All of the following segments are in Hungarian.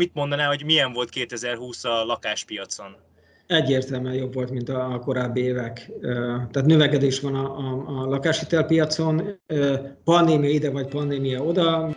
Mit mondaná, hogy milyen volt 2020 a lakáspiacon? Egyértelműen jobb volt, mint a korábbi évek. Tehát növekedés van a, a, a lakáshitelpiacon, pandémia ide vagy pandémia oda.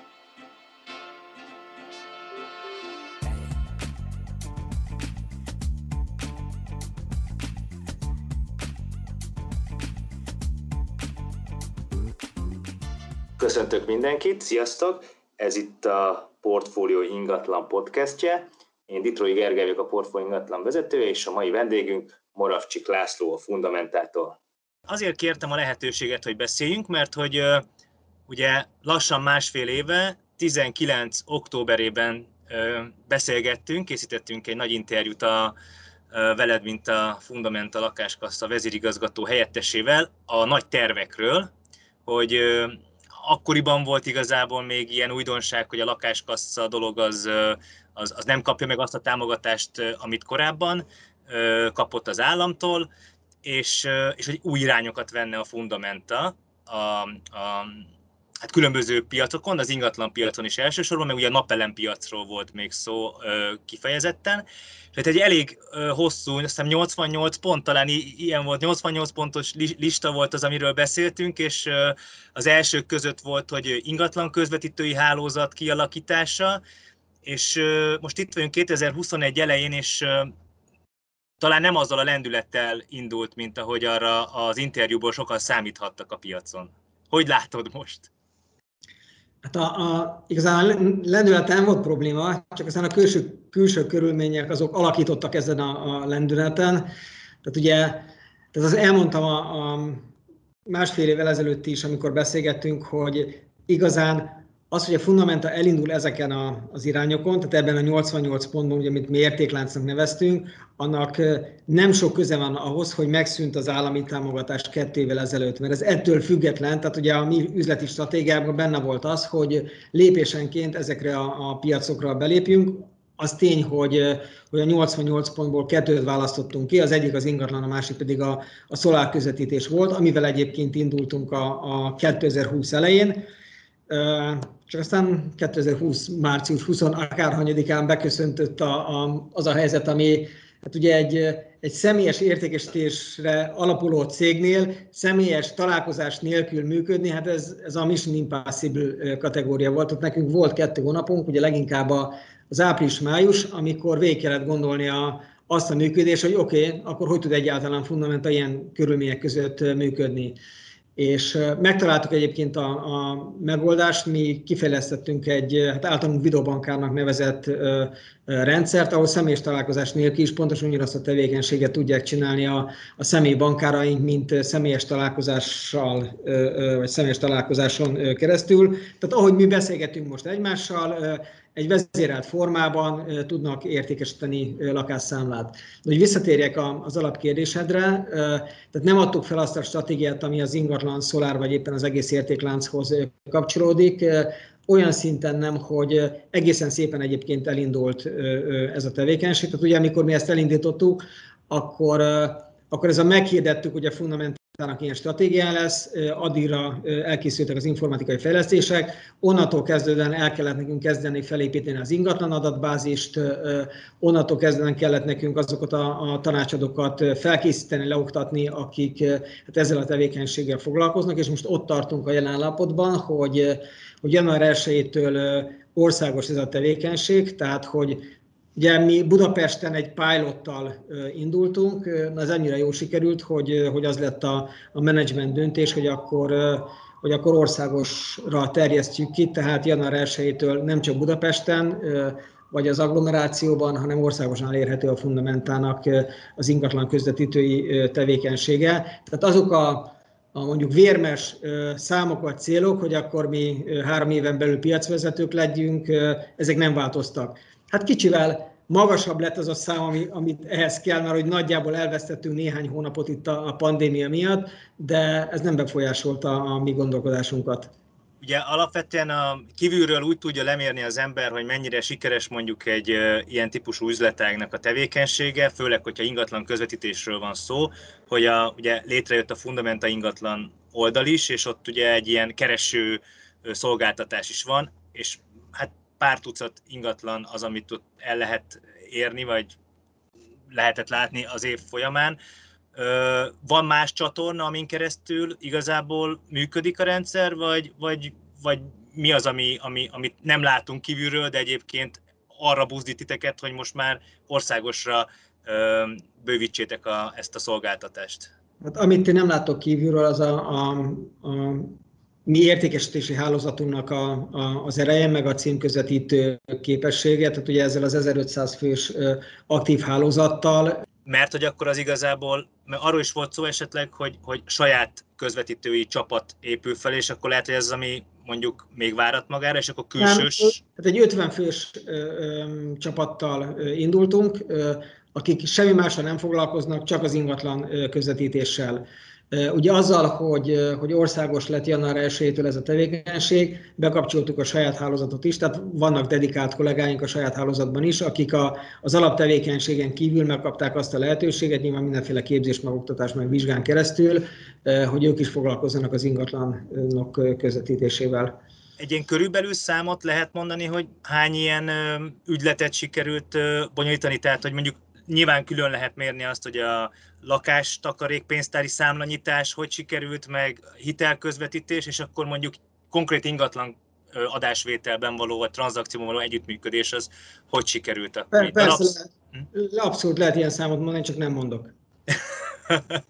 Köszöntök mindenkit, sziasztok! Ez itt a Portfolio ingatlan podcastje. Én Ditrói Gergely vagyok a Portfolio ingatlan vezetője, és a mai vendégünk Moravcsik László a Fundamentától. Azért kértem a lehetőséget, hogy beszéljünk, mert hogy ugye lassan másfél éve, 19 októberében beszélgettünk, készítettünk egy nagy interjút a, veled, mint a Fundamenta lakáskassa vezérigazgató helyettesével a nagy tervekről, hogy akkoriban volt igazából még ilyen újdonság, hogy a lakáskassa dolog az, az, az nem kapja meg azt a támogatást, amit korábban kapott az államtól, és, és hogy új irányokat venne a Fundamenta a, a hát különböző piacokon, az ingatlan piacon is elsősorban, meg ugye a napelem piacról volt még szó ö, kifejezetten. Tehát egy elég ö, hosszú, azt hiszem 88 pont, talán ilyen volt, 88 pontos lista volt az, amiről beszéltünk, és ö, az elsők között volt, hogy ingatlan közvetítői hálózat kialakítása, és ö, most itt vagyunk 2021 elején, és ö, talán nem azzal a lendülettel indult, mint ahogy arra az interjúból sokan számíthattak a piacon. Hogy látod most? Hát a, a, igazán a lendület nem volt probléma, csak aztán a külső, külső körülmények azok alakítottak ezen a, a lendületen. Tehát ugye, tehát az elmondtam a, a másfél évvel ezelőtt is, amikor beszélgettünk, hogy igazán az, hogy a Fundamenta elindul ezeken a, az irányokon, tehát ebben a 88 pontban, ugye, amit mi értékláncnak neveztünk, annak nem sok köze van ahhoz, hogy megszűnt az állami támogatás kettő évvel ezelőtt, mert ez ettől független, tehát ugye a mi üzleti stratégiában benne volt az, hogy lépésenként ezekre a, a piacokra belépjünk, az tény, hogy, hogy a 88 pontból kettőt választottunk ki, az egyik az ingatlan, a másik pedig a, a szolár közvetítés volt, amivel egyébként indultunk a, a 2020 elején. Csak aztán 2020. március 20 akárhanyadikán beköszöntött a, a, az a helyzet, ami hát ugye egy, egy személyes értékesítésre alapuló cégnél személyes találkozás nélkül működni, hát ez, ez a Mission Impossible kategória volt. Ott nekünk volt kettő hónapunk, ugye leginkább az április-május, amikor végig kellett gondolni a, azt a működést, hogy oké, okay, akkor hogy tud egyáltalán fundamenta ilyen körülmények között működni és megtaláltuk egyébként a, a megoldást, mi kifejlesztettünk egy hát általunk videobankárnak nevezett ö, rendszert, ahol személyes találkozás nélkül is pontosan ugyanazt a tevékenységet tudják csinálni a, a személyi bankáraink, mint személyes találkozással, ö, ö, vagy személyes találkozáson keresztül. Tehát ahogy mi beszélgetünk most egymással, egy vezérelt formában tudnak értékesíteni lakásszámlát. De hogy visszatérjek az alapkérdésedre, tehát nem adtuk fel azt a stratégiát, ami az ingatlan, szolár vagy éppen az egész értéklánchoz kapcsolódik, olyan szinten nem, hogy egészen szépen egyébként elindult ez a tevékenység. Tehát ugye amikor mi ezt elindítottuk, akkor, akkor ez a meghirdettük ugye fundament Tának ilyen stratégia lesz, addigra elkészültek az informatikai fejlesztések, onnantól kezdődően el kellett nekünk kezdeni felépíteni az ingatlan adatbázist, onnantól kezdődően kellett nekünk azokat a, a tanácsadókat felkészíteni, leoktatni, akik hát ezzel a tevékenységgel foglalkoznak, és most ott tartunk a jelen állapotban, hogy, hogy január 1-től országos ez a tevékenység, tehát hogy Ugye mi Budapesten egy pilottal indultunk, az ennyire jó sikerült, hogy, hogy az lett a, a menedzsment döntés, hogy akkor, hogy akkor országosra terjesztjük ki, tehát január 1 nem csak Budapesten, vagy az agglomerációban, hanem országosan elérhető a fundamentának az ingatlan közvetítői tevékenysége. Tehát azok a, a mondjuk vérmes számok vagy célok, hogy akkor mi három éven belül piacvezetők legyünk, ezek nem változtak. Hát kicsivel magasabb lett az a szám, ami, amit ehhez kell, mert hogy nagyjából elvesztettünk néhány hónapot itt a, a pandémia miatt, de ez nem befolyásolta a mi gondolkodásunkat. Ugye alapvetően a kívülről úgy tudja lemérni az ember, hogy mennyire sikeres mondjuk egy ilyen típusú üzletágnak a tevékenysége, főleg, hogyha ingatlan közvetítésről van szó, hogy a, ugye létrejött a Fundamenta ingatlan oldal is, és ott ugye egy ilyen kereső szolgáltatás is van, és pár tucat ingatlan az, amit ott el lehet érni, vagy lehetett látni az év folyamán. Van más csatorna, amin keresztül igazából működik a rendszer, vagy, vagy, vagy mi az, ami, ami, amit nem látunk kívülről, de egyébként arra buzdít titeket, hogy most már országosra bővítsétek a, ezt a szolgáltatást? Hát, amit ti nem látok kívülről, az a, a, a mi értékesítési hálózatunknak a, a, az ereje, meg a címközvetítő képessége, tehát ugye ezzel az 1500 fős aktív hálózattal. Mert hogy akkor az igazából, mert arról is volt szó esetleg, hogy, hogy saját közvetítői csapat épül fel, és akkor lehet, hogy ez az, ami mondjuk még várat magára, és akkor külsős... Nem, tehát egy 50 fős ö, ö, csapattal ö, indultunk, ö, akik semmi másra nem foglalkoznak, csak az ingatlan közvetítéssel. Ugye azzal, hogy, hogy országos lett január 1 ez a tevékenység, bekapcsoltuk a saját hálózatot is, tehát vannak dedikált kollégáink a saját hálózatban is, akik a, az alaptevékenységen kívül megkapták azt a lehetőséget, nyilván mindenféle képzés, meg oktatás, meg vizsgán keresztül, hogy ők is foglalkozzanak az ingatlanok közvetítésével. Egy ilyen körülbelül számot lehet mondani, hogy hány ilyen ügyletet sikerült bonyolítani, tehát hogy mondjuk nyilván külön lehet mérni azt, hogy a lakás, takarék, pénztári számlanyítás hogy sikerült, meg hitelközvetítés, és akkor mondjuk konkrét ingatlan adásvételben való, vagy tranzakcióban való együttműködés, az hogy sikerült? Per, persze, absz- lehet, hm? abszolút lehet ilyen számot mondani, csak nem mondok.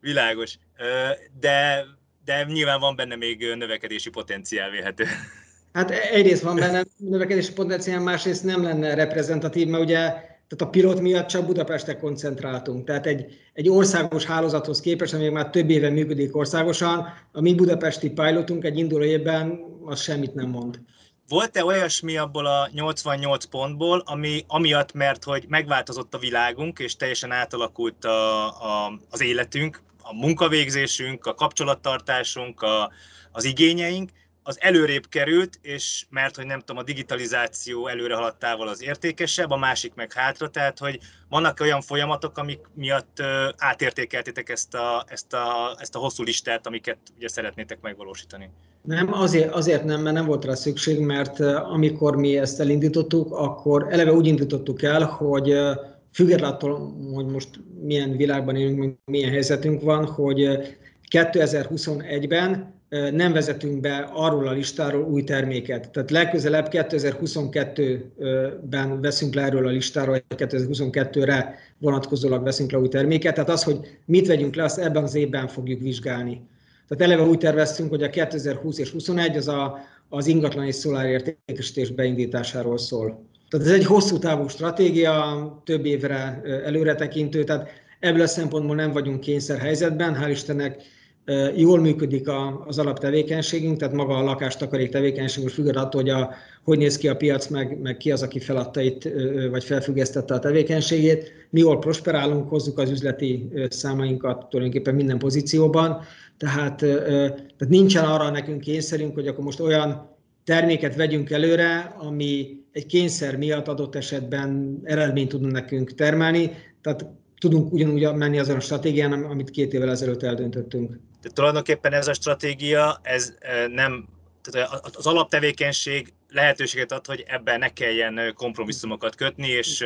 Világos. De, de nyilván van benne még növekedési potenciál véhető. Hát egyrészt van benne növekedési potenciál, másrészt nem lenne reprezentatív, mert ugye tehát a pilot miatt csak Budapestre koncentráltunk. Tehát egy, egy országos hálózathoz képest, ami már több éve működik országosan, a mi budapesti pilotunk egy induló évben az semmit nem mond. Volt-e olyasmi abból a 88 pontból, ami amiatt, mert hogy megváltozott a világunk, és teljesen átalakult a, a, az életünk, a munkavégzésünk, a kapcsolattartásunk, a, az igényeink, az előrébb került, és mert, hogy nem tudom, a digitalizáció előre haladtával az értékesebb, a másik meg hátra, tehát, hogy vannak olyan folyamatok, amik miatt átértékeltétek ezt a, ezt a, ezt a hosszú listát, amiket ugye szeretnétek megvalósítani. Nem, azért, azért nem, mert nem volt rá szükség, mert amikor mi ezt elindítottuk, akkor eleve úgy indítottuk el, hogy függetlenül attól, hogy most milyen világban élünk, milyen helyzetünk van, hogy 2021-ben nem vezetünk be arról a listáról új terméket. Tehát legközelebb 2022-ben veszünk le erről a listáról, 2022-re vonatkozólag veszünk le új terméket. Tehát az, hogy mit vegyünk le, azt ebben az évben fogjuk vizsgálni. Tehát eleve úgy terveztünk, hogy a 2020 és 21 az a, az ingatlan és szolár értékesítés beindításáról szól. Tehát ez egy hosszú távú stratégia, több évre előre tekintő, tehát ebből a szempontból nem vagyunk kényszer helyzetben, hál' Istennek jól működik az alaptevékenységünk, tehát maga a lakástakarék tevékenység, most függ attól, hogy a, hogy néz ki a piac, meg, meg ki az, aki feladta itt, vagy felfüggesztette a tevékenységét. Mi jól prosperálunk, hozzuk az üzleti számainkat tulajdonképpen minden pozícióban, tehát, tehát nincsen arra nekünk kényszerünk, hogy akkor most olyan terméket vegyünk előre, ami egy kényszer miatt adott esetben eredményt tudna nekünk termelni. Tehát tudunk ugyanúgy menni azon a stratégián, amit két évvel ezelőtt eldöntöttünk. De tulajdonképpen ez a stratégia, ez nem, tehát az alaptevékenység lehetőséget ad, hogy ebben ne kelljen kompromisszumokat kötni, és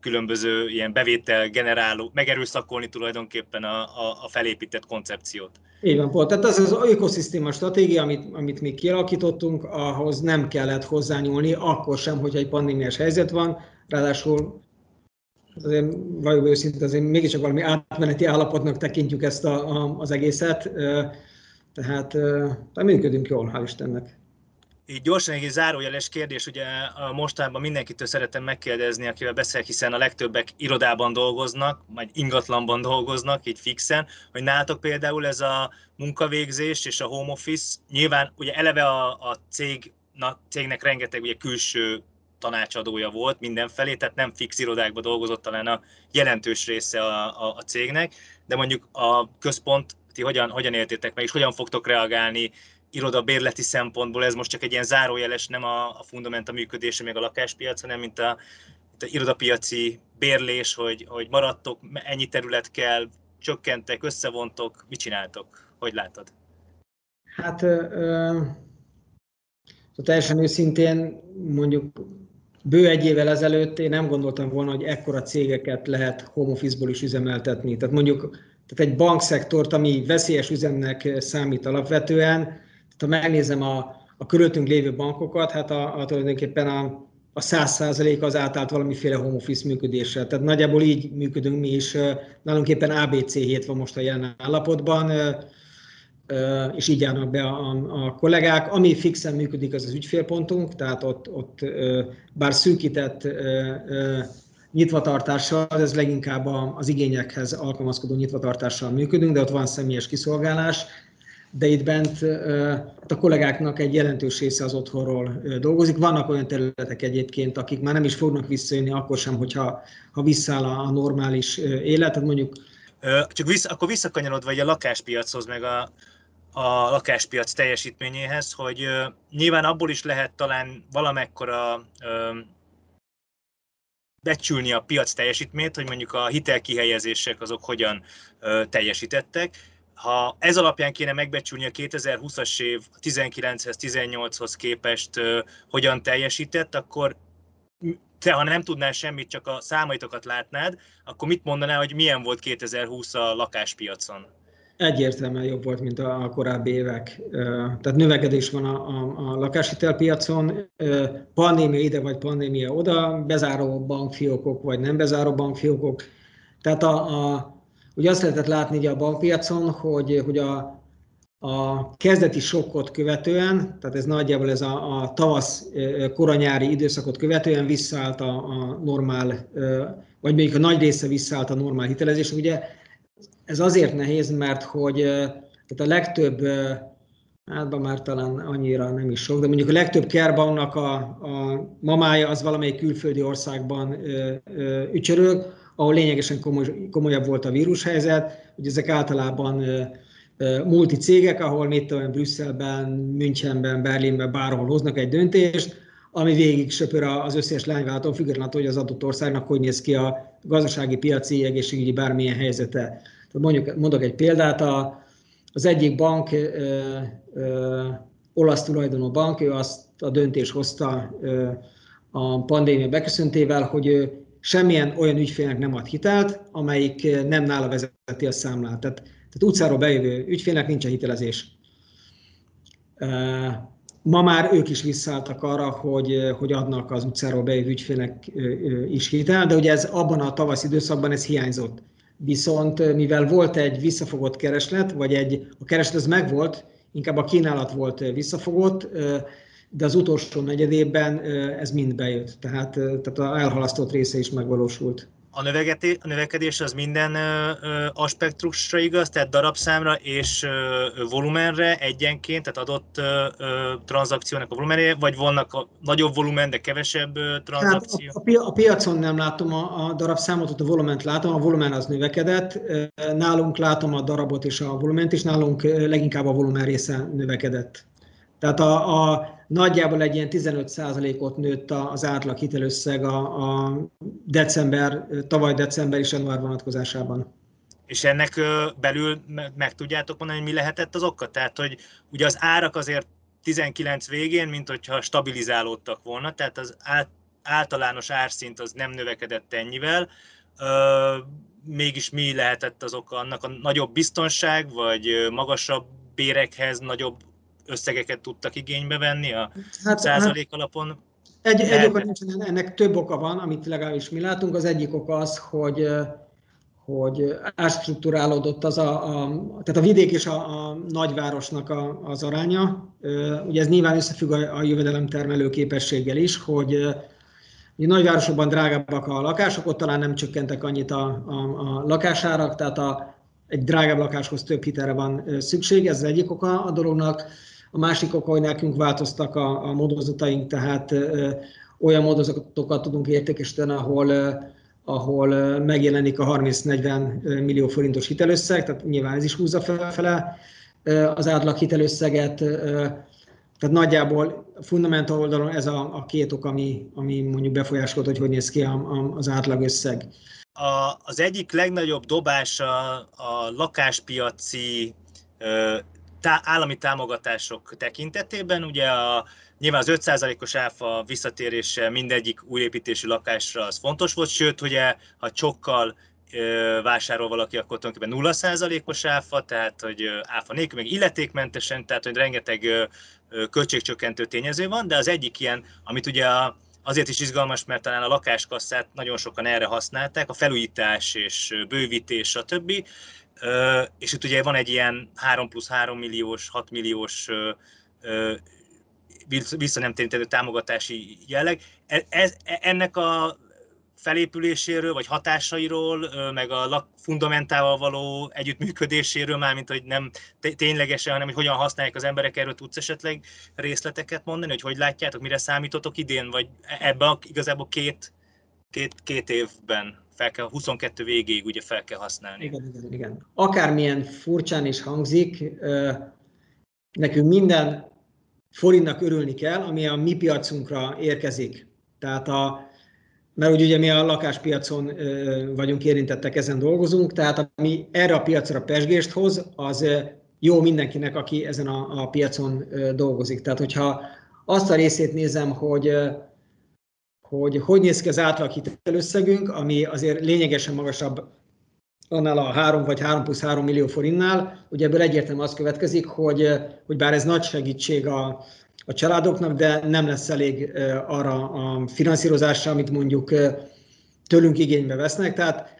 különböző ilyen bevétel generáló, megerőszakolni tulajdonképpen a, a, a felépített koncepciót. Így van, Paul. Tehát az az ökoszisztéma stratégia, amit, amit mi kialakítottunk, ahhoz nem kellett hozzányúlni, akkor sem, hogyha egy pandémiás helyzet van, ráadásul azért vagyok őszintén, azért mégiscsak valami átmeneti állapotnak tekintjük ezt a, a, az egészet, tehát, tehát működünk jól, hál' Istennek. Így gyorsan egy zárójeles kérdés, ugye mostanában mindenkitől szeretem megkérdezni, akivel beszél, hiszen a legtöbbek irodában dolgoznak, vagy ingatlanban dolgoznak, így fixen, hogy nálatok például ez a munkavégzés és a home office, nyilván ugye eleve a, a cég, na, cégnek rengeteg ugye külső tanácsadója volt mindenfelé, tehát nem fix irodákban dolgozott talán a jelentős része a, a, a cégnek, de mondjuk a központ, ti hogyan, hogyan értétek meg, és hogyan fogtok reagálni iroda bérleti szempontból, ez most csak egy ilyen zárójeles, nem a, a fundamenta működése még a lakáspiac, hanem mint a, mint a irodapiaci bérlés, hogy, hogy maradtok, ennyi terület kell, csökkentek, összevontok, mit csináltok? Hogy látod? Hát ö, teljesen őszintén mondjuk bő egy évvel ezelőtt én nem gondoltam volna, hogy ekkora cégeket lehet home office-ból is üzemeltetni. Tehát mondjuk tehát egy bankszektort, ami veszélyes üzemnek számít alapvetően, tehát ha megnézem a, a körülöttünk lévő bankokat, hát a, a tulajdonképpen a, a 100% az átállt valamiféle home office működésre. Tehát nagyjából így működünk mi is. Nálunk éppen ABC 7 van most a jelen állapotban, és így járnak be a, a kollégák. Ami fixen működik, az az ügyfélpontunk, tehát ott, ott bár szűkített nyitvatartással, ez leginkább az igényekhez alkalmazkodó nyitvatartással működünk, de ott van személyes kiszolgálás, de itt bent a kollégáknak egy jelentős része az otthonról dolgozik. Vannak olyan területek egyébként, akik már nem is fognak visszajönni, akkor sem, hogyha ha visszáll a normális élet. Tehát mondjuk csak vissza, akkor visszakanyarodva egy a lakáspiachoz, meg a, a lakáspiac teljesítményéhez, hogy nyilván abból is lehet talán valamekkora becsülni a piac teljesítményt, hogy mondjuk a hitelkihelyezések azok hogyan teljesítettek. Ha ez alapján kéne megbecsülni a 2020-as év 19-hez, 18-hoz képest hogyan teljesített, akkor te, ha nem tudnál semmit, csak a számaitokat látnád, akkor mit mondanál, hogy milyen volt 2020 a lakáspiacon? Egyértelműen jobb volt, mint a korábbi évek. Tehát növekedés van a, a, a lakáshitelpiacon, pandémia ide vagy pandémia oda, bezáró bankfiókok vagy nem bezáró bankfiókok. Tehát a, a, ugye azt lehetett látni a bankpiacon, hogy, hogy a, a kezdeti sokkot követően, tehát ez nagyjából ez a, a tavasz koranyári időszakot követően visszaállt a, a normál, vagy még a nagy része visszaállt a normál hitelezés. Ugye ez azért nehéz, mert hogy tehát a legtöbb, hát már talán annyira nem is sok, de mondjuk a legtöbb kerbannak a, a mamája az valamelyik külföldi országban ücsörög, ahol lényegesen komoly, komolyabb volt a vírushelyzet. Ugye ezek általában multi cégek, ahol mit tudom, Brüsszelben, Münchenben, Berlinben, bárhol hoznak egy döntést, ami végig söpör az összes lányváltó, függetlenül hogy az adott országnak hogy néz ki a gazdasági, piaci, egészségügyi bármilyen helyzete. Mondjuk, mondok egy példát, a, az egyik bank, ö, ö, olasz tulajdonú bank, ő azt a döntést hozta ö, a pandémia beköszöntével, hogy ő semmilyen olyan ügyfélnek nem ad hitelt, amelyik nem nála vezeti a számlát. Tehát, tehát utcáról bejövő ügyfélnek nincs a hitelezés. Ma már ők is visszaálltak arra, hogy, hogy adnak az utcáról bejövő ügyfélnek is hitel, de ugye ez abban a tavasz időszakban ez hiányzott. Viszont mivel volt egy visszafogott kereslet, vagy egy, a kereslet az megvolt, inkább a kínálat volt visszafogott, de az utolsó negyedében ez mind bejött, tehát, tehát az elhalasztott része is megvalósult a, a növekedés az minden aspektusra igaz, tehát darabszámra és volumenre egyenként, tehát adott ö, tranzakciónak a volumenre, vagy vannak a nagyobb volumen, de kevesebb ö, tranzakció? Hát a, a, a piacon nem látom a, a darabszámot, ott a volument látom, a volumen az növekedett, nálunk látom a darabot és a volument, és nálunk leginkább a volumen része növekedett. Tehát a, a nagyjából egy ilyen 15%-ot nőtt az átlag hitelösszeg a, a december, tavaly december és január vonatkozásában. És ennek belül meg tudjátok mondani, hogy mi lehetett az oka? Tehát, hogy ugye az árak azért 19 végén, mint hogyha stabilizálódtak volna, tehát az általános árszint az nem növekedett ennyivel. Mégis mi lehetett az oka annak? A nagyobb biztonság, vagy magasabb bérekhez nagyobb összegeket tudtak igénybe venni a hát, százalék alapon? Egy, egy oka nincsen, ennek több oka van, amit legalábbis mi látunk. Az egyik oka az, hogy hogy átstruktúrálódott az a, a, tehát a vidék és a, a nagyvárosnak a, az aránya. Ugye ez nyilván összefügg a, a jövedelemtermelő képességgel is, hogy a nagyvárosokban drágábbak a lakások, ott talán nem csökkentek annyit a, a, a lakásárak, tehát a, egy drágább lakáshoz több hitelre van szükség, ez az egyik oka a dolognak. A másik oka, hogy nekünk változtak a, a módozataink, tehát olyan módozatokat tudunk értékesíteni, ahol, ahol megjelenik a 30-40 millió forintos hitelösszeg, tehát nyilván ez is húzza felfele az átlag hitelösszeget. Tehát nagyjából a fundamental oldalon ez a, a két ok, ami, ami mondjuk befolyásolta, hogy hogy néz ki a, a, az átlagösszeg. A, az egyik legnagyobb dobás a, a lakáspiaci tá, állami támogatások tekintetében ugye a, nyilván az 5%-os áfa visszatérése mindegyik újépítésű lakásra az fontos volt, sőt, ugye ha csokkal vásárol valaki, akkor tulajdonképpen 0%-os áfa, tehát hogy áfa nélkül, meg illetékmentesen, tehát hogy rengeteg költségcsökkentő tényező van, de az egyik ilyen, amit ugye azért is izgalmas, mert talán a lakáskasszát nagyon sokan erre használták, a felújítás és bővítés, stb. És itt ugye van egy ilyen 3 plusz 3 milliós, 6 milliós vissza nem térítendő támogatási jelleg. E, ez, e, ennek a felépüléséről, vagy hatásairól, meg a fundamentával való együttműködéséről, mármint hogy nem ténylegesen, hanem hogy hogyan használják az emberek, erről tudsz esetleg részleteket mondani, hogy hogy látjátok, mire számítotok idén, vagy ebben a, igazából két, két, két évben fel kell, 22 végéig ugye fel kell használni. Igen, igen, igen. Akármilyen furcsán is hangzik, nekünk minden forintnak örülni kell, ami a mi piacunkra érkezik. Tehát a, mert úgy ugye mi a lakáspiacon vagyunk érintettek, ezen dolgozunk, tehát ami erre a piacra pesgést hoz, az jó mindenkinek, aki ezen a, a piacon dolgozik. Tehát, hogyha azt a részét nézem, hogy hogy hogy néz ki az átlag hitelösszegünk, ami azért lényegesen magasabb annál a 3 vagy 3 plusz 3 millió forintnál, ugye ebből egyértelműen az következik, hogy, hogy bár ez nagy segítség a, a családoknak, de nem lesz elég arra a finanszírozásra, amit mondjuk tőlünk igénybe vesznek. Tehát,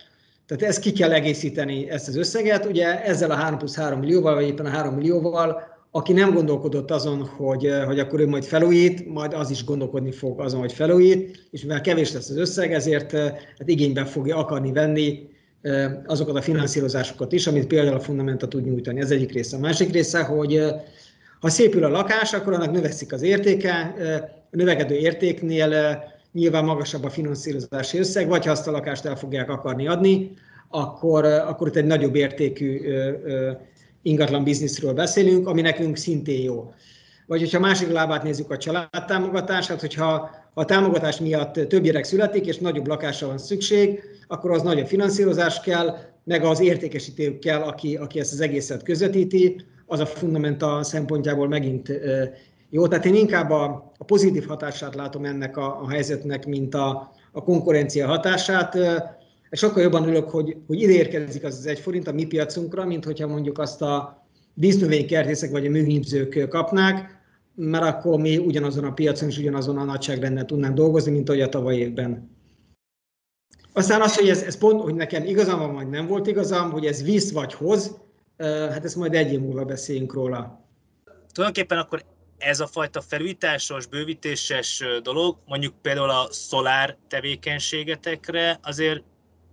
tehát ezt ki kell egészíteni, ezt az összeget. Ugye ezzel a 3 plusz 3 millióval, vagy éppen a 3 millióval, aki nem gondolkodott azon, hogy, hogy akkor ő majd felújít, majd az is gondolkodni fog azon, hogy felújít, és mivel kevés lesz az összeg, ezért hát igénybe fogja akarni venni azokat a finanszírozásokat is, amit például a Fundamenta tud nyújtani. Ez egyik része. A másik része, hogy ha szépül a lakás, akkor annak növekszik az értéke, a növekedő értéknél nyilván magasabb a finanszírozási összeg, vagy ha azt a lakást el fogják akarni adni, akkor, akkor itt egy nagyobb értékű ingatlan bizniszről beszélünk, ami nekünk szintén jó. Vagy hogyha másik lábát nézzük a családtámogatását, hogyha ha a támogatás miatt több gyerek születik, és nagyobb lakásra van szükség, akkor az nagyobb finanszírozás kell, meg az értékesítő kell, aki, aki ezt az egészet közvetíti, az a fundamenta szempontjából megint jó. Tehát én inkább a, a pozitív hatását látom ennek a, a helyzetnek, mint a, a konkurencia hatását. Sokkal jobban ülök, hogy, hogy ide érkezik az az egy forint a mi piacunkra, mint hogyha mondjuk azt a dísznövénykertészek vagy a műhímzők kapnák, mert akkor mi ugyanazon a piacon és ugyanazon a nagyságrenden tudnánk dolgozni, mint ahogy a tavaly évben. Aztán az, hogy ez, ez pont, hogy nekem igazam van, vagy nem volt igazam, hogy ez visz vagy hoz, hát ezt majd egy év múlva beszéljünk róla. Tulajdonképpen akkor ez a fajta felújításos, bővítéses dolog, mondjuk például a szolár tevékenységetekre azért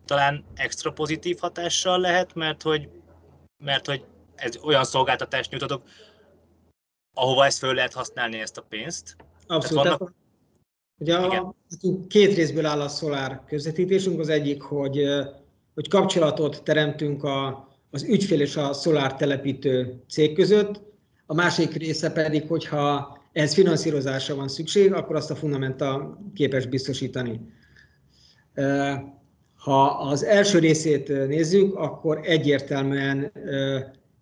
talán extra pozitív hatással lehet, mert hogy, mert hogy ez olyan szolgáltatást nyújtatok, ahova ezt föl lehet használni ezt a pénzt. Abszolút. Vannak... Ugye a, két részből áll a szolár közvetítésünk. Az egyik, hogy, hogy kapcsolatot teremtünk a, az ügyfél és a szolár telepítő cég között, a másik része pedig, hogyha ehhez finanszírozásra van szükség, akkor azt a Fundamenta képes biztosítani. Ha az első részét nézzük, akkor egyértelműen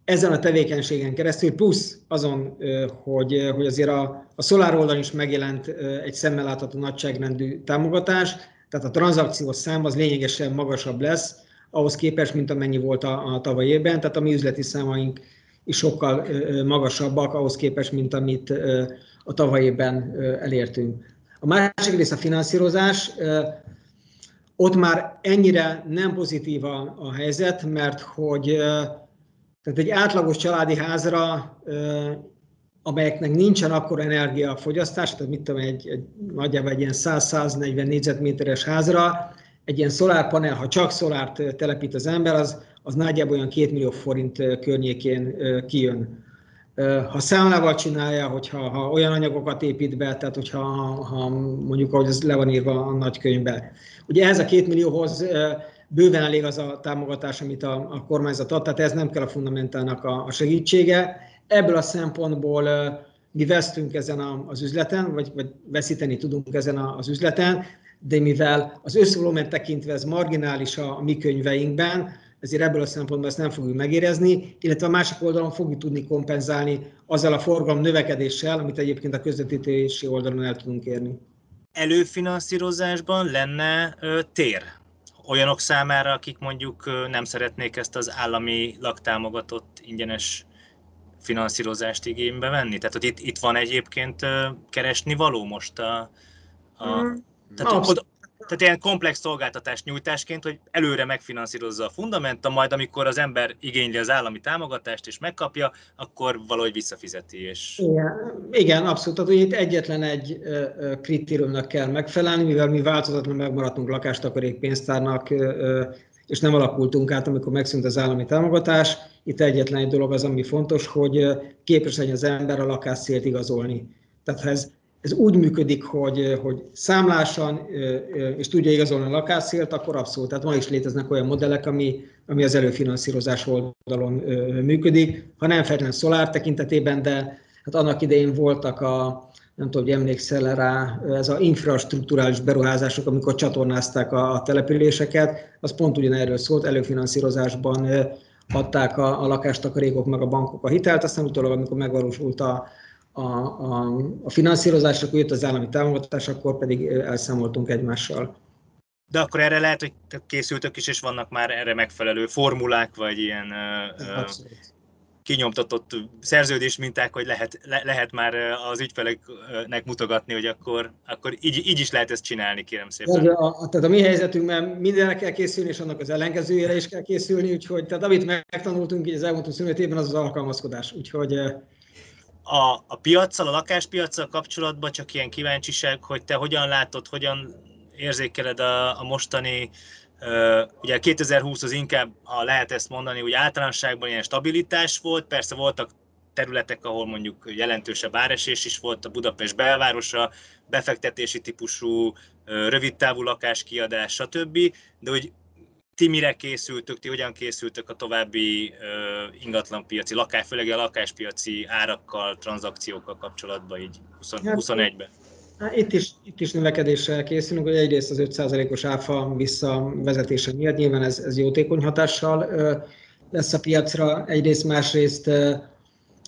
ezen a tevékenységen keresztül, plusz azon, hogy, hogy azért a, a Solar oldalon is megjelent egy szemmel látható nagyságrendű támogatás, tehát a tranzakciós szám az lényegesen magasabb lesz, ahhoz képest, mint amennyi volt a, a tavaly évben, tehát a mi üzleti számaink is sokkal magasabbak ahhoz képest, mint amit a tavaly évben elértünk. A másik rész a finanszírozás. Ott már ennyire nem pozitív a, a helyzet, mert hogy tehát egy átlagos családi házra, amelyeknek nincsen akkor energiafogyasztás, tehát mit tudom, egy, egy nagyjából egy ilyen 100-140 négyzetméteres házra, egy ilyen szolárpanel, ha csak szolárt telepít az ember, az, az nagyjából olyan 2 millió forint környékén kijön. Ha számlával csinálja, hogyha ha olyan anyagokat épít be, tehát hogyha ha mondjuk, ahogy ez le van írva a nagykönyvbe. Ugye ehhez a 2 millióhoz bőven elég az a támogatás, amit a, a kormányzat ad, tehát ez nem kell a fundamentának a, a segítsége. Ebből a szempontból mi vesztünk ezen a, az üzleten, vagy, vagy veszíteni tudunk ezen a, az üzleten, de mivel az összvolumen tekintve ez marginális a, a mi könyveinkben, ezért ebből a szempontból ezt nem fogjuk megérezni, illetve a másik oldalon fogjuk tudni kompenzálni azzal a forgalom növekedéssel, amit egyébként a közvetítési oldalon el tudunk érni. Előfinanszírozásban lenne ö, tér olyanok számára, akik mondjuk nem szeretnék ezt az állami laktámogatott ingyenes finanszírozást igénybe venni? Tehát, hogy itt, itt van egyébként keresni való most a... a mm. tehát, oda, tehát ilyen komplex szolgáltatás nyújtásként, hogy előre megfinanszírozza a fundamentum, majd amikor az ember igényli az állami támogatást és megkapja, akkor valahogy visszafizeti. És... Igen, igen abszolút. Tehát itt egyetlen egy kritériumnak kell megfelelni, mivel mi változatlan megmaradtunk lakástakarék pénztárnak, és nem alakultunk át, amikor megszűnt az állami támogatás. Itt egyetlen egy dolog az, ami fontos, hogy képes legyen az ember a lakásszélt igazolni. Tehát ha ez ez úgy működik, hogy, hogy számlásan és tudja igazolni a lakásszélt, akkor abszolút. Tehát ma is léteznek olyan modellek, ami, ami az előfinanszírozás oldalon működik. Ha nem feltétlenül szolár tekintetében, de hát annak idején voltak a, nem tudom, hogy emlékszel rá, ez a infrastruktúrális beruházások, amikor csatornázták a, településeket, az pont ugyanerről szólt, előfinanszírozásban adták a, a lakástakarékok meg a bankok a hitelt, aztán utólag, amikor megvalósult a, a, a, a finanszírozás, akkor jött az állami támogatás, akkor pedig elszámoltunk egymással. De akkor erre lehet, hogy készültök is, és vannak már erre megfelelő formulák, vagy ilyen uh, kinyomtatott szerződés minták, hogy lehet, le, lehet már az ügyfeleknek mutogatni, hogy akkor, akkor így, így is lehet ezt csinálni, kérem szépen. A, a, tehát a mi helyzetünkben mindenre kell készülni, és annak az ellenkezőjére is kell készülni, úgyhogy tehát amit megtanultunk így az elmúlt 25 évben, az az alkalmazkodás. Úgyhogy a, a piaccal, a lakáspiacsal kapcsolatban csak ilyen kíváncsiság, hogy te hogyan látod, hogyan érzékeled a, a mostani, uh, ugye 2020 az inkább, ha lehet ezt mondani, hogy általánosságban ilyen stabilitás volt, persze voltak területek, ahol mondjuk jelentősebb áresés is volt, a Budapest belvárosa, befektetési típusú, rövidtávú lakáskiadás, stb. De hogy ti mire készültök, ti hogyan készültök a további uh, ingatlanpiaci, lakás, főleg a lakáspiaci árakkal, tranzakciókkal kapcsolatban így 20, hát, 21-ben? Hát itt is, itt is növekedéssel készülünk, hogy egyrészt az 5%-os áfa visszavezetése miatt nyilván ez, ez jótékony hatással lesz a piacra, egyrészt másrészt,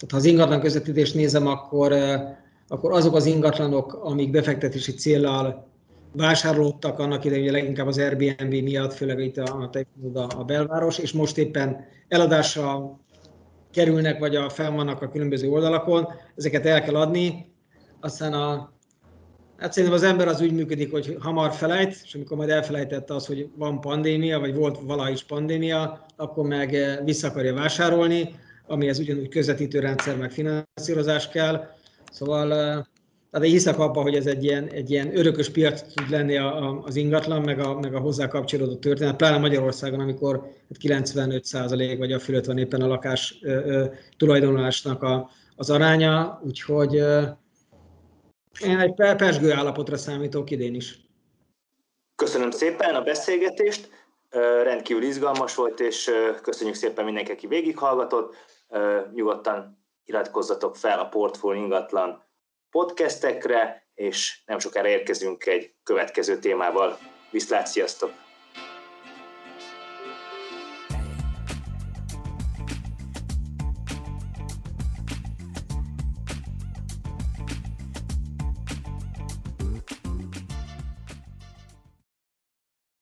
ha az ingatlan közvetítést nézem, akkor, akkor azok az ingatlanok, amik befektetési célral vásárolódtak annak idején leginkább az Airbnb miatt, főleg itt a, a, a belváros, és most éppen eladásra kerülnek, vagy a fenn vannak a különböző oldalakon, ezeket el kell adni, aztán a, hát szerintem az ember az úgy működik, hogy hamar felejt, és amikor majd elfelejtette az, hogy van pandémia, vagy volt valaha is pandémia, akkor meg eh, vissza akarja vásárolni, amihez ugyanúgy közvetítő rendszer, meg finanszírozás kell. Szóval eh, tehát hiszek abban, hogy ez egy ilyen, egy ilyen örökös piac tud lenni a, a, az ingatlan, meg a, meg a hozzá kapcsolódó történet, pláne Magyarországon, amikor 95% vagy a fölött van éppen a lakás ö, ö, tulajdonlásnak a, az aránya, úgyhogy ö, én egy persgő állapotra számítok idén is. Köszönöm szépen a beszélgetést, rendkívül izgalmas volt, és köszönjük szépen mindenki, aki végighallgatott. Nyugodtan iratkozzatok fel a Portfolio ingatlan podcastekre, és nem sokára érkezünk egy következő témával. Viszlát, sziasztok!